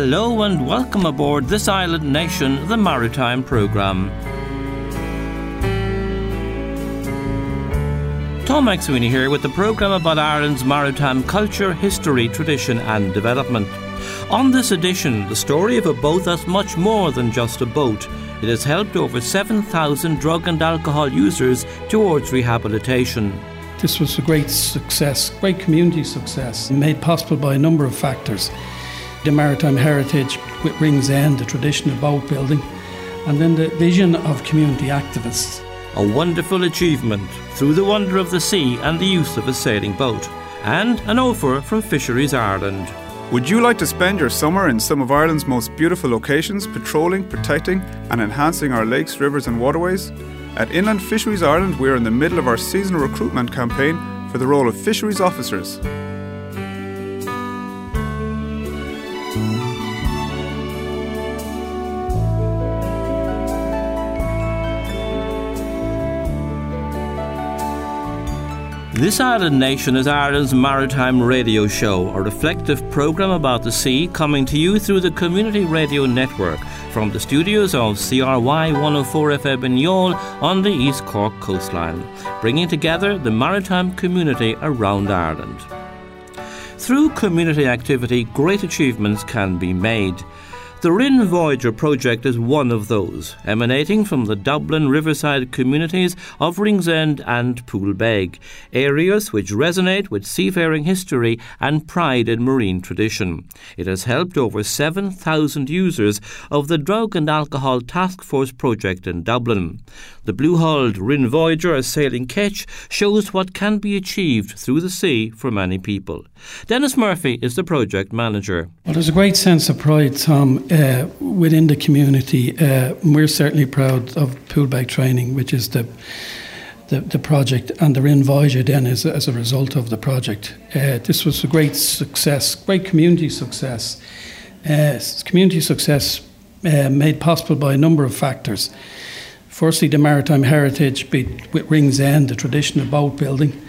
Hello and welcome aboard this island nation, the Maritime Programme. Tom McSweeney here with the programme about Ireland's maritime culture, history, tradition, and development. On this edition, the story of a boat that's much more than just a boat. It has helped over 7,000 drug and alcohol users towards rehabilitation. This was a great success, great community success, made possible by a number of factors. The maritime heritage with Ringsend, the tradition of boat building, and then the vision of community activists a wonderful achievement through the wonder of the sea and the use of a sailing boat, and an offer from Fisheries Ireland. Would you like to spend your summer in some of Ireland's most beautiful locations, patrolling, protecting, and enhancing our lakes, rivers, and waterways? At Inland Fisheries Ireland, we are in the middle of our seasonal recruitment campaign for the role of fisheries officers. This Island Nation is Ireland's maritime radio show, a reflective programme about the sea coming to you through the Community Radio Network from the studios of CRY 104 FM in Youghal on the East Cork coastline, bringing together the maritime community around Ireland. Through community activity, great achievements can be made. The Rin Voyager project is one of those, emanating from the Dublin riverside communities of Ringsend and Poolbeg, areas which resonate with seafaring history and pride in marine tradition. It has helped over 7,000 users of the Drug and Alcohol Task Force project in Dublin. The blue hulled Rin Voyager, a sailing ketch, shows what can be achieved through the sea for many people. Dennis Murphy is the project manager. Well, there's a great sense of pride, Tom, uh, within the community. Uh, we're certainly proud of Poolbeg Training, which is the the, the project and the Rin Voyager then as, as a result of the project. Uh, this was a great success, great community success. Uh, community success uh, made possible by a number of factors firstly the maritime heritage with Ringsend, the tradition of boat building,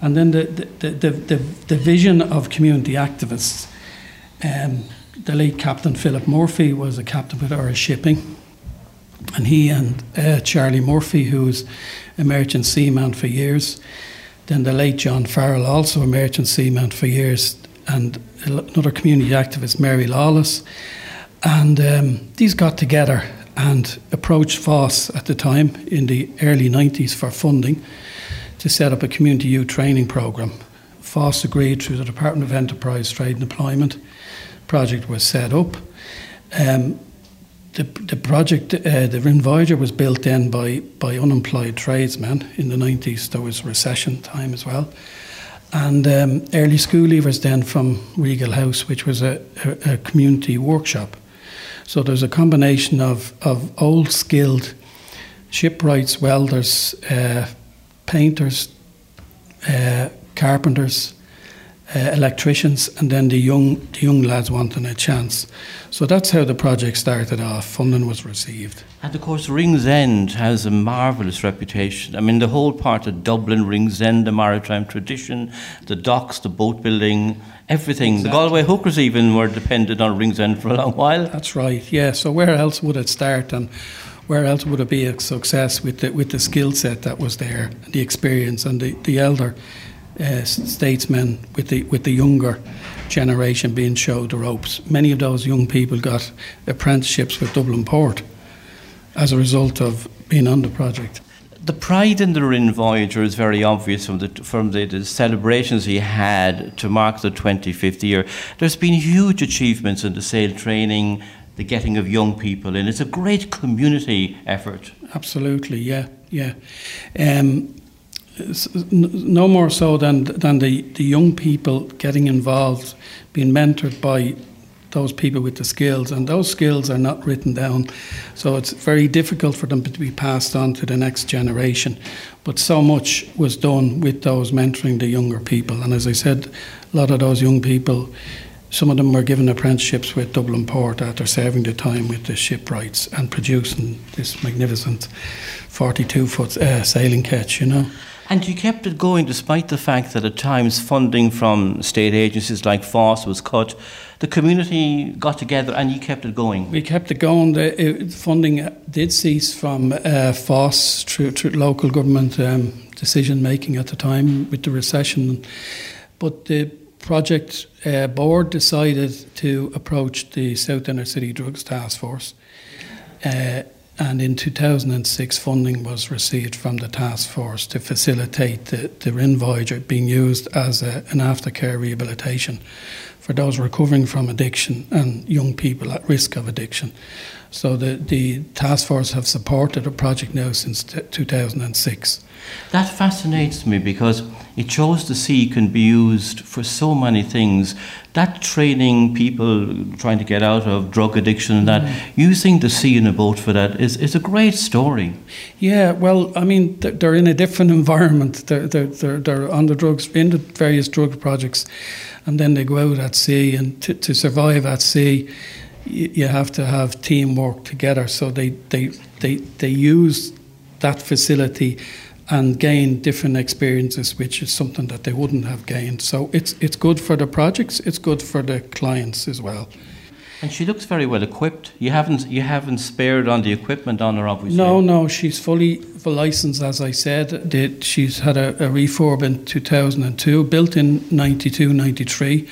and then the, the, the, the, the vision of community activists. Um, the late Captain Philip Murphy was a captain with Irish Shipping, and he and uh, Charlie Murphy, who was a merchant seaman for years, then the late John Farrell, also a merchant seaman for years, and another community activist, Mary Lawless. And um, these got together and approached FÁS at the time in the early 90s for funding to set up a community youth training program. FÁS agreed through the Department of Enterprise, Trade and Employment. Project was set up. Um, the, the project, uh, the Rin was built then by, by unemployed tradesmen in the 90s. There was recession time as well. And um, early school leavers then from Regal House, which was a, a, a community workshop so there's a combination of, of old skilled shipwrights, welders, uh, painters, uh, carpenters, uh, electricians, and then the young the young lads wanting a chance. So that's how the project started off. Funding was received. And of course, Ringsend has a marvellous reputation. I mean, the whole part of Dublin, Ringsend, the maritime tradition, the docks, the boat building, everything. Exactly. The Galway hookers even were dependent on Ringsend for a long while. That's right. Yeah. So where else would it start and? Where else would it be a success with the with the skill set that was there, the experience, and the, the elder uh, statesmen with the with the younger generation being showed the ropes. Many of those young people got apprenticeships with Dublin Port as a result of being on the project. The pride in the Rin Voyager is very obvious from the from the, the, celebrations he had to mark the 25th year. There's been huge achievements in the sail training, the getting of young people in. It's a great community effort. Absolutely, yeah, yeah. Um, no more so than than the, the young people getting involved, being mentored by those people with the skills, and those skills are not written down. So it's very difficult for them to be passed on to the next generation. But so much was done with those mentoring the younger people. And as I said, a lot of those young people, some of them were given apprenticeships with Dublin Port after serving the time with the shipwrights and producing this magnificent 42 foot uh, sailing ketch, you know. And you kept it going despite the fact that at times funding from state agencies like FÁS was cut. The community got together and you kept it going. We kept it going. The uh, funding did cease from uh, FÁS through, through local government um, decision making at the time with the recession. But the project uh, board decided to approach the South Inner City Drugs Task Force. Uh, and in 2006, funding was received from the task force to facilitate the, the RIN Voyager being used as a, an aftercare rehabilitation for those recovering from addiction and young people at risk of addiction. So the, the task force have supported the project now since t- 2006. That fascinates me because it shows the sea can be used for so many things. That training people trying to get out of drug addiction and that, mm. using the sea in a boat for that is, is a great story. Yeah, well, I mean, they're in a different environment. They're, they're, they're, they're on the drugs, in the various drug projects, and then they go out at sea. And to, to survive at sea, you have to have teamwork together. So they, they, they, they use that facility and gain different experiences, which is something that they wouldn't have gained. So it's it's good for the projects, it's good for the clients as well. And she looks very well equipped. You haven't you haven't spared on the equipment on her, obviously. No, no, she's fully licensed, as I said. She's had a, a refurb in 2002, built in 92, 93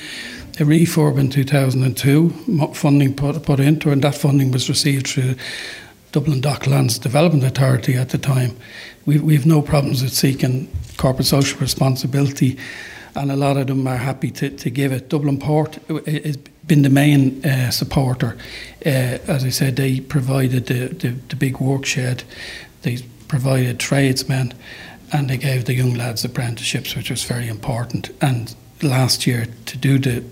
a refurb in 2002, funding put, put into her, and that funding was received through Dublin Docklands Development Authority at the time. We, we have no problems with seeking corporate social responsibility, and a lot of them are happy to, to give it. Dublin Port has been the main uh, supporter. Uh, as I said, they provided the, the, the big work shed, they provided tradesmen, and they gave the young lads apprenticeships, which was very important. And last year, to do the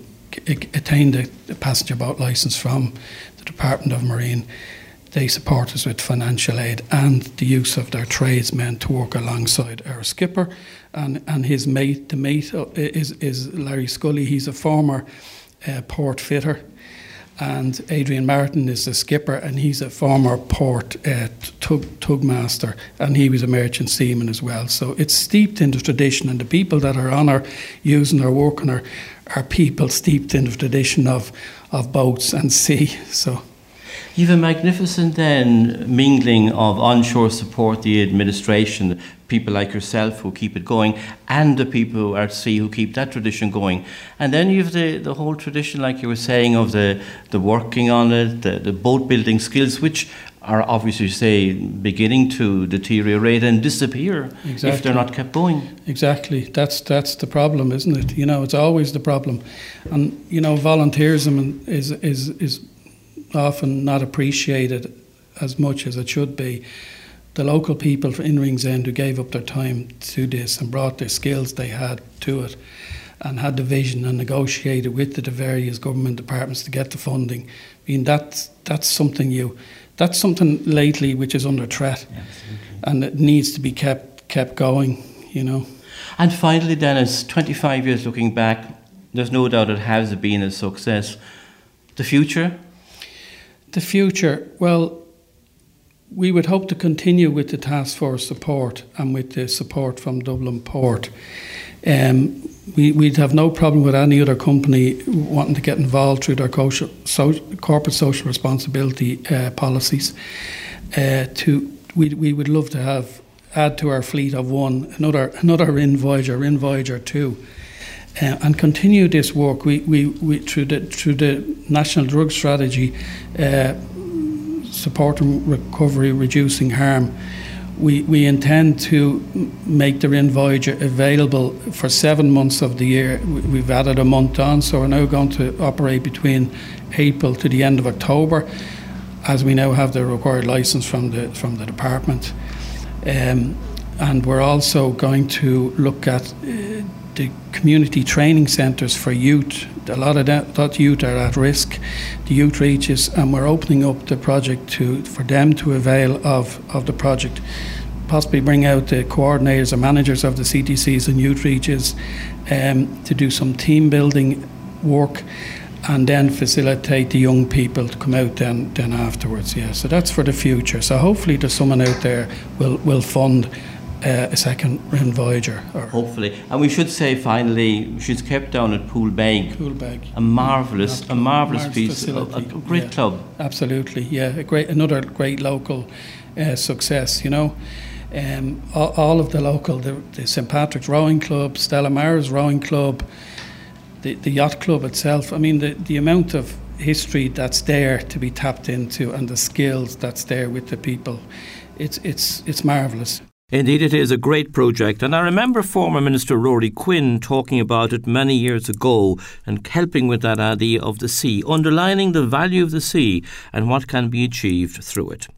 attain the passenger boat license from the Department of Marine, they support us with financial aid and the use of their tradesmen to work alongside our skipper and, and his mate. The mate uh, is, is Larry Scully. He's a former uh, port fitter. And Adrian Martin is the skipper, and he's a former port uh, tug, tug master, and he was a merchant seaman as well. So it's steeped in the tradition, and the people that are on our using our working are, are people steeped in the tradition of, of boats and sea. So You've a magnificent then mingling of onshore support, the administration, people like yourself who keep it going, and the people who are at sea who keep that tradition going. And then you've the, the whole tradition, like you were saying, of the, the working on it, the, the boat building skills, which are obviously say beginning to deteriorate and disappear exactly. if they're not kept going. Exactly. That's that's the problem, isn't it? You know, it's always the problem. And you know, volunteerism is is is often not appreciated as much as it should be. The local people in Ringsend who gave up their time to this and brought their skills they had to it and had the vision and negotiated with the various government departments to get the funding. I mean, that's, that's something you, that's something lately which is under threat and it needs to be kept, kept going, you know. And finally, Dennis, 25 years looking back, there's no doubt it has been a success. The future, the future, well, we would hope to continue with the task force support and with the support from Dublin Port. Um, we, would have no problem with any other company wanting to get involved through their social, so, corporate social responsibility uh, policies. Uh, to we, we would love to have add to our fleet of one another another RIN Voyager, RIN Voyager two uh, and continue this work. We, we, we, through, the, through the National Drug Strategy, uh, supporting recovery, reducing harm, we, we intend to make the RIN Voyager available for seven months of the year. We've added a month on, so we're now going to operate between April to the end of October, as we now have the required license from the from the department. Um, and we're also going to look at uh, the community training centres for youth. A lot of that, that, youth are at risk. The youth reaches, and we're opening up the project to for them to avail of, of the project. Possibly bring out the coordinators and managers of the CTCs and youth reaches um, to do some team building work and then facilitate the young people to come out then then afterwards. Yeah, so that's for the future. So hopefully there's someone out there will will fund uh, a second round Voyager. Hopefully. And we should say finally, she's kept down at Poolbeg. Poolbeg. A marvellous, a marvellous piece, a, a, great yeah, club. Absolutely, yeah. A great, another great local uh, success, you know. Um, all, all, of the local, the, the St Patrick's Rowing Club, Stella Maris Rowing Club, the, the yacht club itself. I mean, the, the amount of history that's there to be tapped into and the skills that's there with the people, it's, it's, it's marvellous. Indeed, it is a great project, and I remember former Minister Ruairi Quinn talking about it many years ago and helping with that idea of the sea, underlining the value of the sea and what can be achieved through it.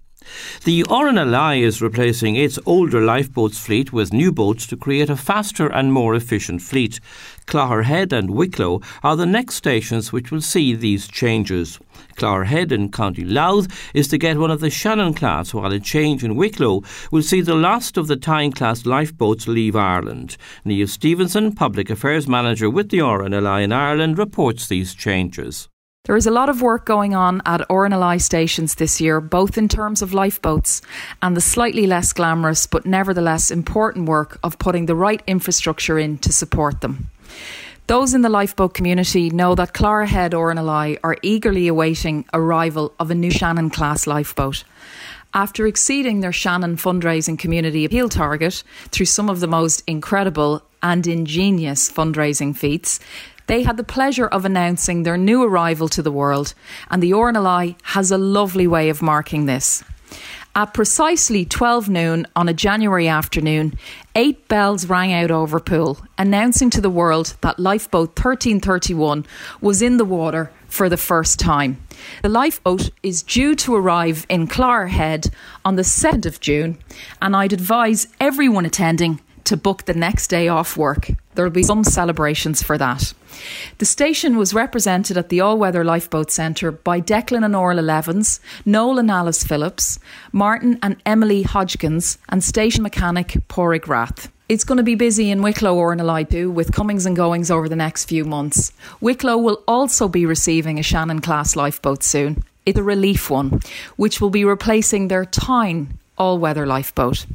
The RNLI is replacing its older lifeboats fleet with new boats to create a faster and more efficient fleet. Clogherhead and Wicklow are the next stations which will see these changes. Clogherhead in County Louth is to get one of the Shannon class, while a change in Wicklow will see the last of the Tyne class lifeboats leave Ireland. Neil Stevenson, Public Affairs Manager with the RNLI in Ireland, reports these changes. There is a lot of work going on at RNLI stations this year, both in terms of lifeboats and the slightly less glamorous but nevertheless important work of putting the right infrastructure in to support them. Those in the lifeboat community know that Clogherhead RNLI are eagerly awaiting arrival of a new Shannon class lifeboat. After exceeding their Shannon fundraising community appeal target through some of the most incredible and ingenious fundraising feats, they had the pleasure of announcing their new arrival to the world, and the RNLI has a lovely way of marking this. At precisely 12 noon on a January afternoon, eight bells rang out over Poole, announcing to the world that lifeboat 1331 was in the water for the first time. The lifeboat is due to arrive in Clogherhead on the 2nd of June, and I'd advise everyone attending to book the next day off work. There will be some celebrations for that. The station was represented at the All Weather Lifeboat Centre by Declan and Orla Levens, Noel and Alice Phillips, Martin and Emily Hodgkins, and station mechanic Porig Rath. It's going to be busy in Wicklow or in Elipu with comings and goings over the next few months. Wicklow will also be receiving a Shannon class lifeboat soon. It's a relief one, which will be replacing their Tyne all weather lifeboat.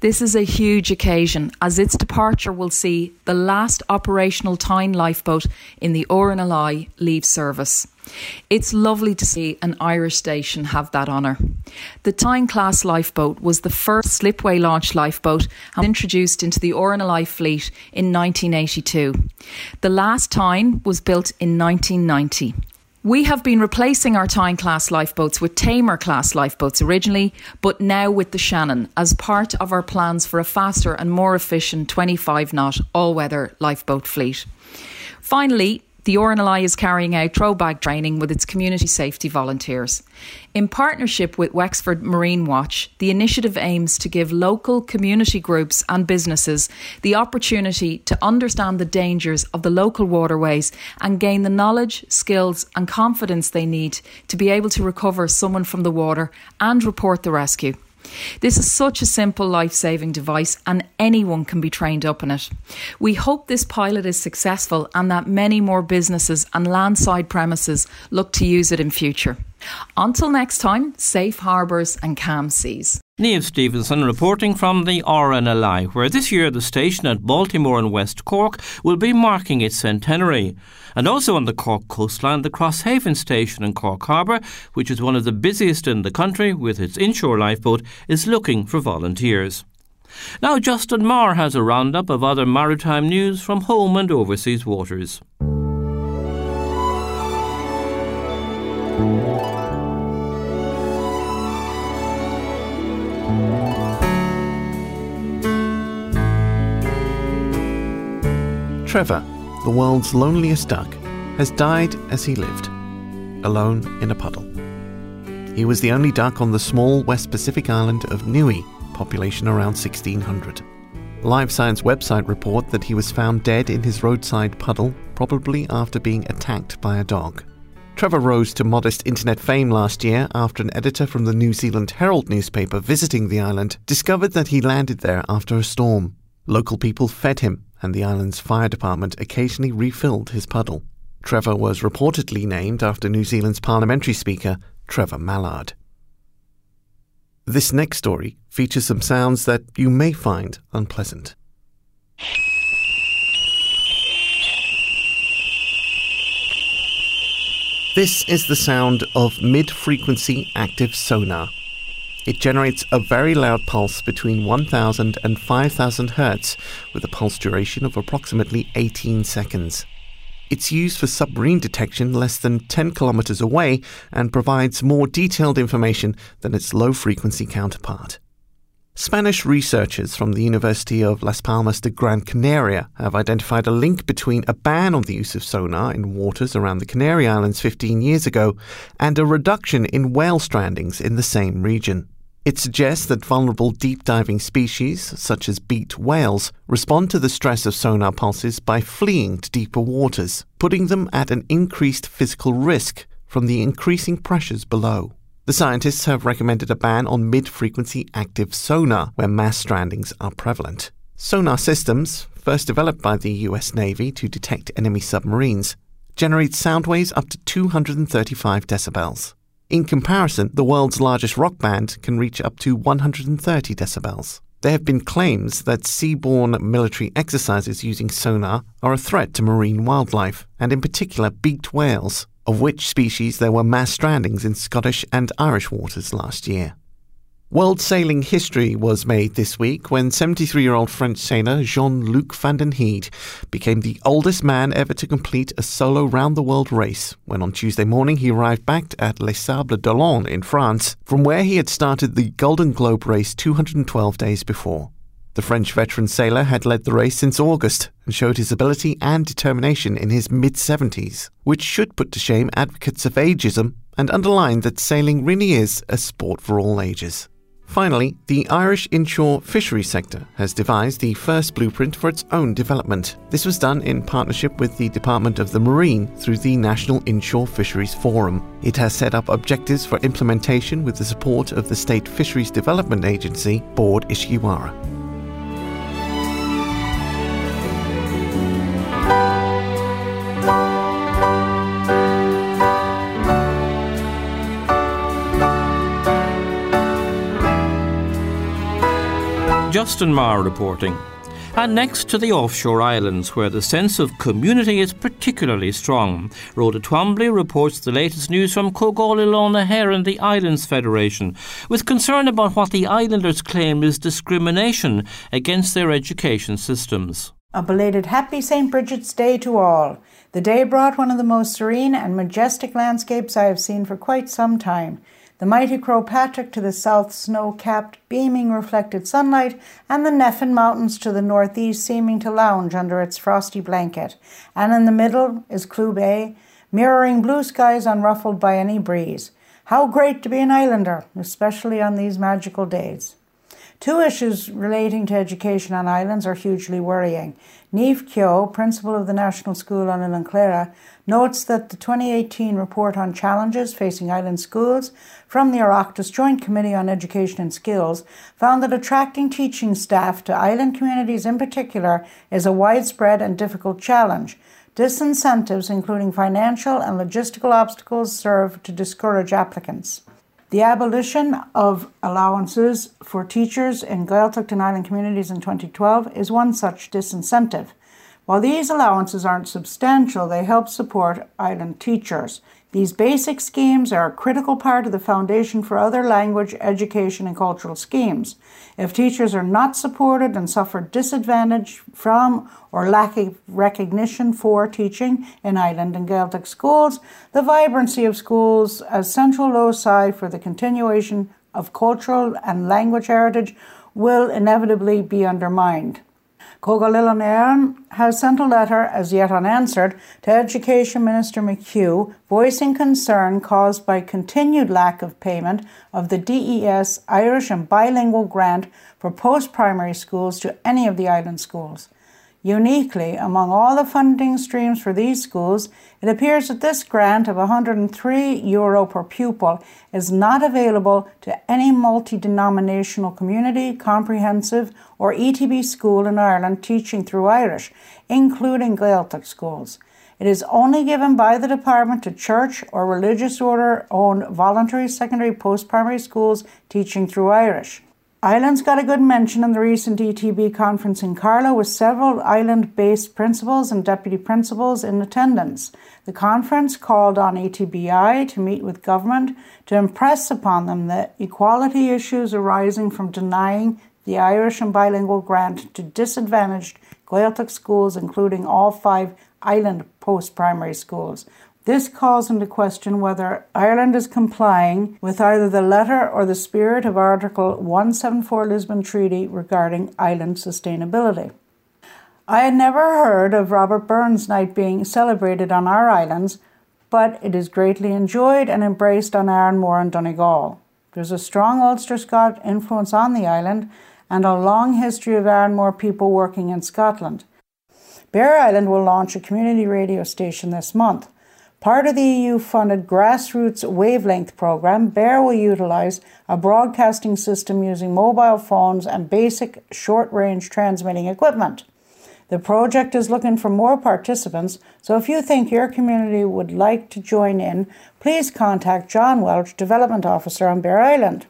This is a huge occasion as its departure will see the last operational Tyne lifeboat in the RNLI leave service. It's lovely to see an Irish station have that honour. The Tyne class lifeboat was the first slipway launch lifeboat and introduced into the RNLI fleet in 1982. The last Tyne was built in 1990. We have been replacing our Tyne class lifeboats with Tamar class lifeboats originally, but now with the Shannon as part of our plans for a faster and more efficient 25 knot all weather lifeboat fleet. Finally, the RNLI is carrying out throwbag training with its community safety volunteers. In partnership with Wexford Marine Watch, the initiative aims to give local community groups and businesses the opportunity to understand the dangers of the local waterways and gain the knowledge, skills, and confidence they need to be able to recover someone from the water and report the rescue. This is such a simple life saving device, and anyone can be trained up in it. We hope this pilot is successful and that many more businesses and landside premises look to use it in future. Until next time, safe harbours and calm seas. Neil Stevenson reporting from the RNLI, where this year the station at Baltimore and West Cork will be marking its centenary. And also on the Cork coastline, the Crosshaven station in Cork Harbour, which is one of the busiest in the country with its inshore lifeboat, is looking for volunteers. Now, Justin Marr has a roundup of other maritime news from home and overseas waters. Trevor, the world's loneliest duck, has died as he lived, alone in a puddle. He was the only duck on the small West Pacific island of Niue, population around 1600. Live Science website report that he was found dead in his roadside puddle, probably after being attacked by a dog. Trevor rose to modest internet fame last year after an editor from the New Zealand Herald newspaper visiting the island discovered that he landed there after a storm. Local people fed him and the island's fire department occasionally refilled his puddle. Trevor was reportedly named after New Zealand's parliamentary speaker, Trevor Mallard. This next story features some sounds that you may find unpleasant. This is the sound of mid frequency active sonar. It generates a very loud pulse between 1000 and 5000 Hz with a pulse duration of approximately 18 seconds. It's used for submarine detection less than 10 kilometers away and provides more detailed information than its low frequency counterpart. Spanish researchers from the University of Las Palmas de Gran Canaria have identified a link between a ban on the use of sonar in waters around the Canary Islands 15 years ago and a reduction in whale strandings in the same region. It suggests that vulnerable deep diving species, such as beaked whales, respond to the stress of sonar pulses by fleeing to deeper waters, putting them at an increased physical risk from the increasing pressures below. The scientists have recommended a ban on mid frequency active sonar where mass strandings are prevalent. Sonar systems, first developed by the US Navy to detect enemy submarines, generate sound waves up to 235 decibels. In comparison, the world's largest rock band can reach up to 130 decibels. There have been claims that seaborne military exercises using sonar are a threat to marine wildlife, and in particular beaked whales, of which species there were mass strandings in Scottish and Irish waters last year. World sailing history was made this week when 73 year old French sailor Jean Luc van den Heede became the oldest man ever to complete a solo round the world race when on Tuesday morning he arrived back at Les Sables d'Olonne in France, from where he had started the Golden Globe race 212 days before. The French veteran sailor had led the race since August and showed his ability and determination in his mid 70s, which should put to shame advocates of ageism and underline that sailing really is a sport for all ages. Finally, the Irish inshore fishery sector has devised the first blueprint for its own development. This was done in partnership with the Department of the Marine through the National Inshore Fisheries Forum. It has set up objectives for implementation with the support of the State Fisheries Development Agency, Bord Iascaigh Marr reporting. And next to the offshore islands, where the sense of community is particularly strong, Rhoda Twombly reports the latest news from Cogollilona and the Islands Federation, with concern about what the islanders claim is discrimination against their education systems. A belated happy St. Bridget's Day to all. The day brought one of the most serene and majestic landscapes I have seen for quite some time the mighty Croagh Patrick to the south, snow capped, beaming reflected sunlight, and the Nephin Mountains to the northeast, seeming to lounge under its frosty blanket. And in the middle is Clew Bay, mirroring blue skies unruffled by any breeze. How great to be an islander, especially on these magical days. Two issues relating to education on islands are hugely worrying. Niamh Keogh, principal of the National School on Chléire, notes that the 2018 report on challenges facing island schools from the Oireachtas Joint Committee on Education and Skills found that attracting teaching staff to island communities in particular is a widespread and difficult challenge. Disincentives, including financial and logistical obstacles, serve to discourage applicants. The abolition of allowances for teachers in Gaeltacht and island communities in 2012 is one such disincentive. While these allowances aren't substantial, they help support island teachers. These basic schemes are a critical part of the foundation for other language, education, and cultural schemes. If teachers are not supported and suffer disadvantage from or lack recognition for teaching in Island and Gaelic schools, the vibrancy of schools as central loci for the continuation of cultural and language heritage will inevitably be undermined. Cogollilona has sent a letter, as yet unanswered, to Education Minister McHugh, voicing concern caused by continued lack of payment of the DES Irish and bilingual grant for post primary schools to any of the island schools. Uniquely, among all the funding streams for these schools, it appears that this grant of 103 euro per pupil is not available to any multi-denominational community, comprehensive or ETB school in Ireland teaching through Irish, including Gaeltacht schools. It is only given by the department to church or religious order owned voluntary secondary post primary schools teaching through Irish. Ireland's got a good mention in the recent ETB conference in Carlow with several island based principals and deputy principals in attendance. The conference called on ETBI to meet with government to impress upon them the equality issues arising from denying the Irish and bilingual grant to disadvantaged Gaeltacht schools, including all five island post primary schools. This calls into question whether Ireland is complying with either the letter or the spirit of Article 174 Lisbon Treaty regarding island sustainability. I had never heard of Robert Burns Night being celebrated on our islands, but it is greatly enjoyed and embraced on Arranmore and Donegal. There's a strong Ulster Scot influence on the island and a long history of Arranmore people working in Scotland. Bere Island will launch a community radio station this month. Part of the EU funded grassroots wavelength program, Bere will utilise a broadcasting system using mobile phones and basic short range transmitting equipment. The project is looking for more participants, so if you think your community would like to join in, please contact John Welch, Development Officer on Bere Island.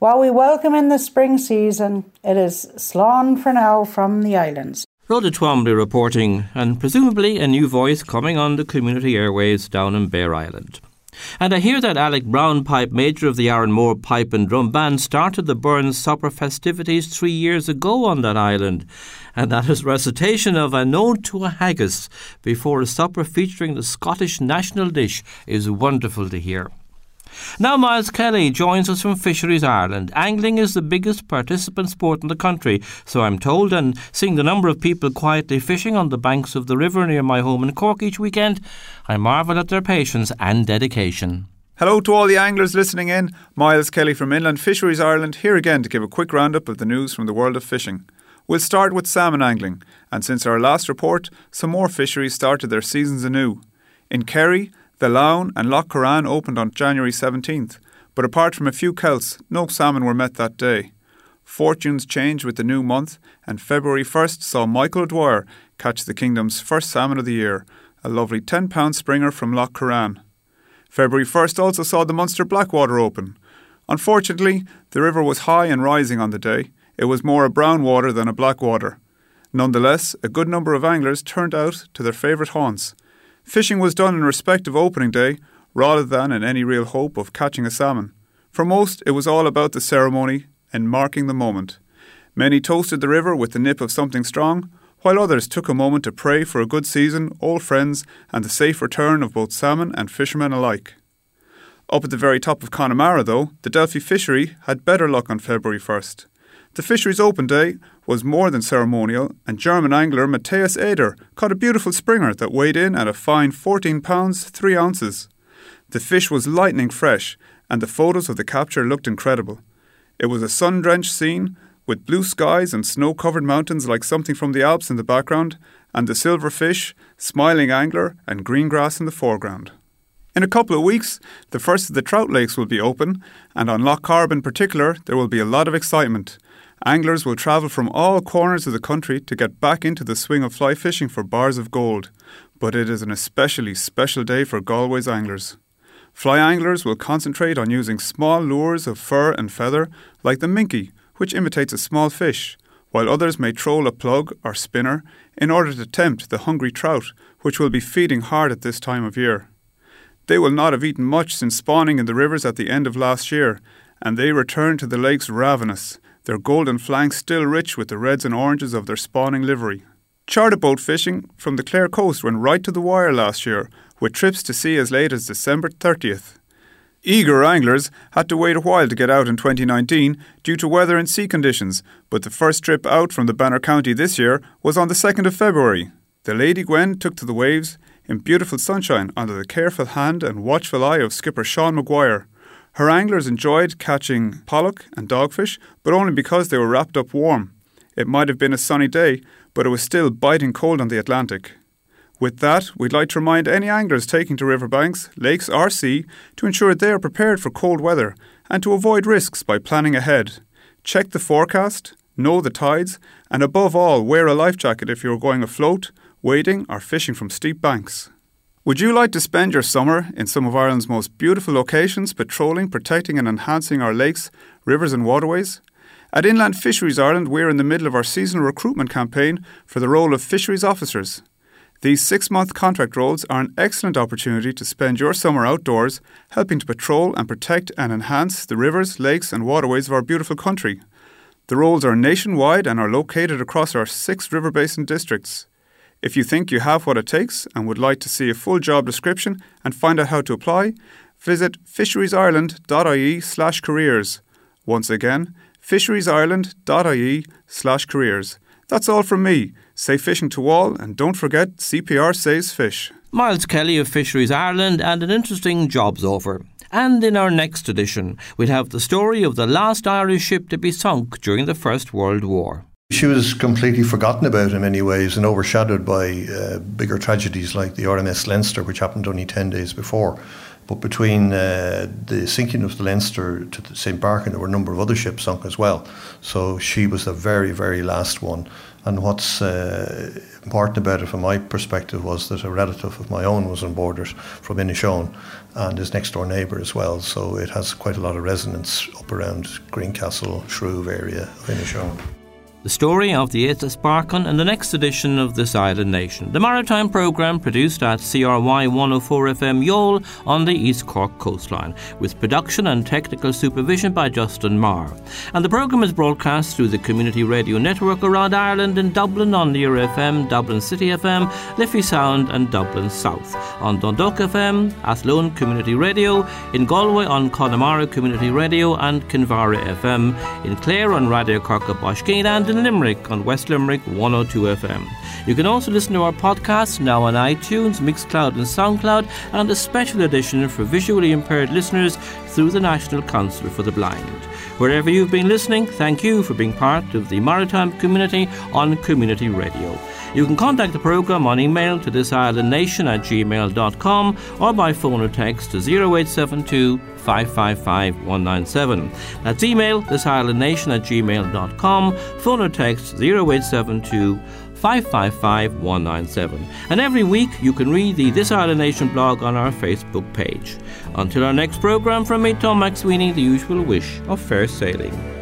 While we welcome in the spring season, it is Slán for now from the islands. Rhoda Twombly reporting, and presumably a new voice coming on the community airways down in Bere Island. And I hear that Alec Brown Pipe, major of the Arranmore Pipe and Drum Band, started the Burns Supper festivities three years ago on that island. And that his recitation of A Note to a Haggis before a supper featuring the Scottish national dish is wonderful to hear. Now, Miles Kelly joins us from Fisheries Ireland. Angling is the biggest participant sport in the country, so I'm told, and seeing the number of people quietly fishing on the banks of the river near my home in Cork each weekend, I marvel at their patience and dedication. Hello to all the anglers listening in. Miles Kelly from Inland Fisheries Ireland here again to give a quick roundup of the news from the world of fishing. We'll start with salmon angling, and since our last report, some more fisheries started their seasons anew. In Kerry, the Laune and Lough Currane opened on January 17th, but apart from a few kelts, no salmon were met that day. Fortunes changed with the new month, and February 1st saw Michael Dwyer catch the kingdom's first salmon of the year, a lovely 10 pound springer from Lough Currane. February 1st also saw the Munster Blackwater open. Unfortunately, the river was high and rising on the day. It was more a brown water than a black water. Nonetheless, a good number of anglers turned out to their favourite haunts. Fishing was done in respect of opening day rather than in any real hope of catching a salmon. For most, it was all about the ceremony and marking the moment. Many toasted the river with the nip of something strong, while others took a moment to pray for a good season, old friends, and the safe return of both salmon and fishermen alike. Up at the very top of Connemara, though, the Delphi fishery had better luck on February 1st. The fishery's open day was more than ceremonial, and German angler Matthias Eder caught a beautiful springer that weighed in at a fine 14 pounds 3 ounces. The fish was lightning fresh, and the photos of the capture looked incredible. It was a sun drenched scene, with blue skies and snow covered mountains like something from the Alps in the background, and the silver fish, smiling angler, and green grass in the foreground. In a couple of weeks, the first of the trout lakes will be open, and on Lough Corrib in particular, there will be a lot of excitement. Anglers will travel from all corners of the country to get back into the swing of fly fishing for bars of gold, but it is an especially special day for Galway's anglers. Fly anglers will concentrate on using small lures of fur and feather, like the minkie, which imitates a small fish, while others may troll a plug or spinner in order to tempt the hungry trout, which will be feeding hard at this time of year. They will not have eaten much since spawning in the rivers at the end of last year, and they return to the lakes ravenous, their golden flanks still rich with the reds and oranges of their spawning livery. Charter boat fishing from the Clare coast went right to the wire last year, with trips to sea as late as December 30th. Eager anglers had to wait a while to get out in 2019 due to weather and sea conditions, but the first trip out from the Banner County this year was on the 2nd of February. The Lady Gwen took to the waves in beautiful sunshine under the careful hand and watchful eye of skipper Sean Maguire. Her anglers enjoyed catching pollock and dogfish, but only because they were wrapped up warm. It might have been a sunny day, but it was still biting cold on the Atlantic. With that, we'd like to remind any anglers taking to riverbanks, lakes, or sea to ensure they are prepared for cold weather and to avoid risks by planning ahead. Check the forecast, know the tides, and above all, wear a life jacket if you're going afloat, wading, or fishing from steep banks. Would you like to spend your summer in some of Ireland's most beautiful locations, patrolling, protecting, and enhancing our lakes, rivers, and waterways? At Inland Fisheries Ireland, we're in the middle of our seasonal recruitment campaign for the role of fisheries officers. These six month contract roles are an excellent opportunity to spend your summer outdoors helping to patrol and protect and enhance the rivers, lakes, and waterways of our beautiful country. The roles are nationwide and are located across our six river basin districts. If you think you have what it takes and would like to see a full job description and find out how to apply, visit fisheriesireland.ie slash careers. Once again, fisheriesireland.ie slash careers. That's all from me. Say fishing to all and don't forget CPR says fish. Miles Kelly of Fisheries Ireland and an interesting jobs offer. And in our next edition, we'll have the story of the last Irish ship to be sunk during the First World War. She was completely forgotten about in many ways and overshadowed by uh, bigger tragedies like the RMS Leinster, which happened only 10 days before. But between uh, the sinking of the Leinster to the St. Barchan, there were a number of other ships sunk as well. So she was the very, very last one. And what's uh, important about it from my perspective was that a relative of my own was on board it from Inishowen and his next door neighbour as well. So it has quite a lot of resonance up around Greencastle, Shrove area of Inishowen the story of the Aethas Barcon and the next edition of This Island Nation, the maritime programme produced at CRY 104 FM Youghal on the East Cork coastline, with production and technical supervision by Justin Marr. And the programme is broadcast through the community radio network around Ireland in Dublin on Near FM, Dublin City FM, Liffey Sound, and Dublin South, on Dundalk FM, Athlone Community Radio, in Galway on Connemara Community Radio, and Kinvara FM, in Clare on Raidió Corca Baiscinn, and in Limerick on West Limerick 102 FM. You can also listen to our podcast now on iTunes, Mixcloud, and Soundcloud, and a special edition for visually impaired listeners through the National Council for the Blind. Wherever you've been listening, thank you for being part of the maritime community on Community Radio. You can contact the programme on email to thisislandnation at gmail.com or by phone or text to 0872 555 197. That's email thisislandnation at gmail.com, phone or text 0872 555 197. And every week you can read the This Island Nation blog on our Facebook page. Until our next programme, from me, Tom McSweeney, the usual wish of fair sailing.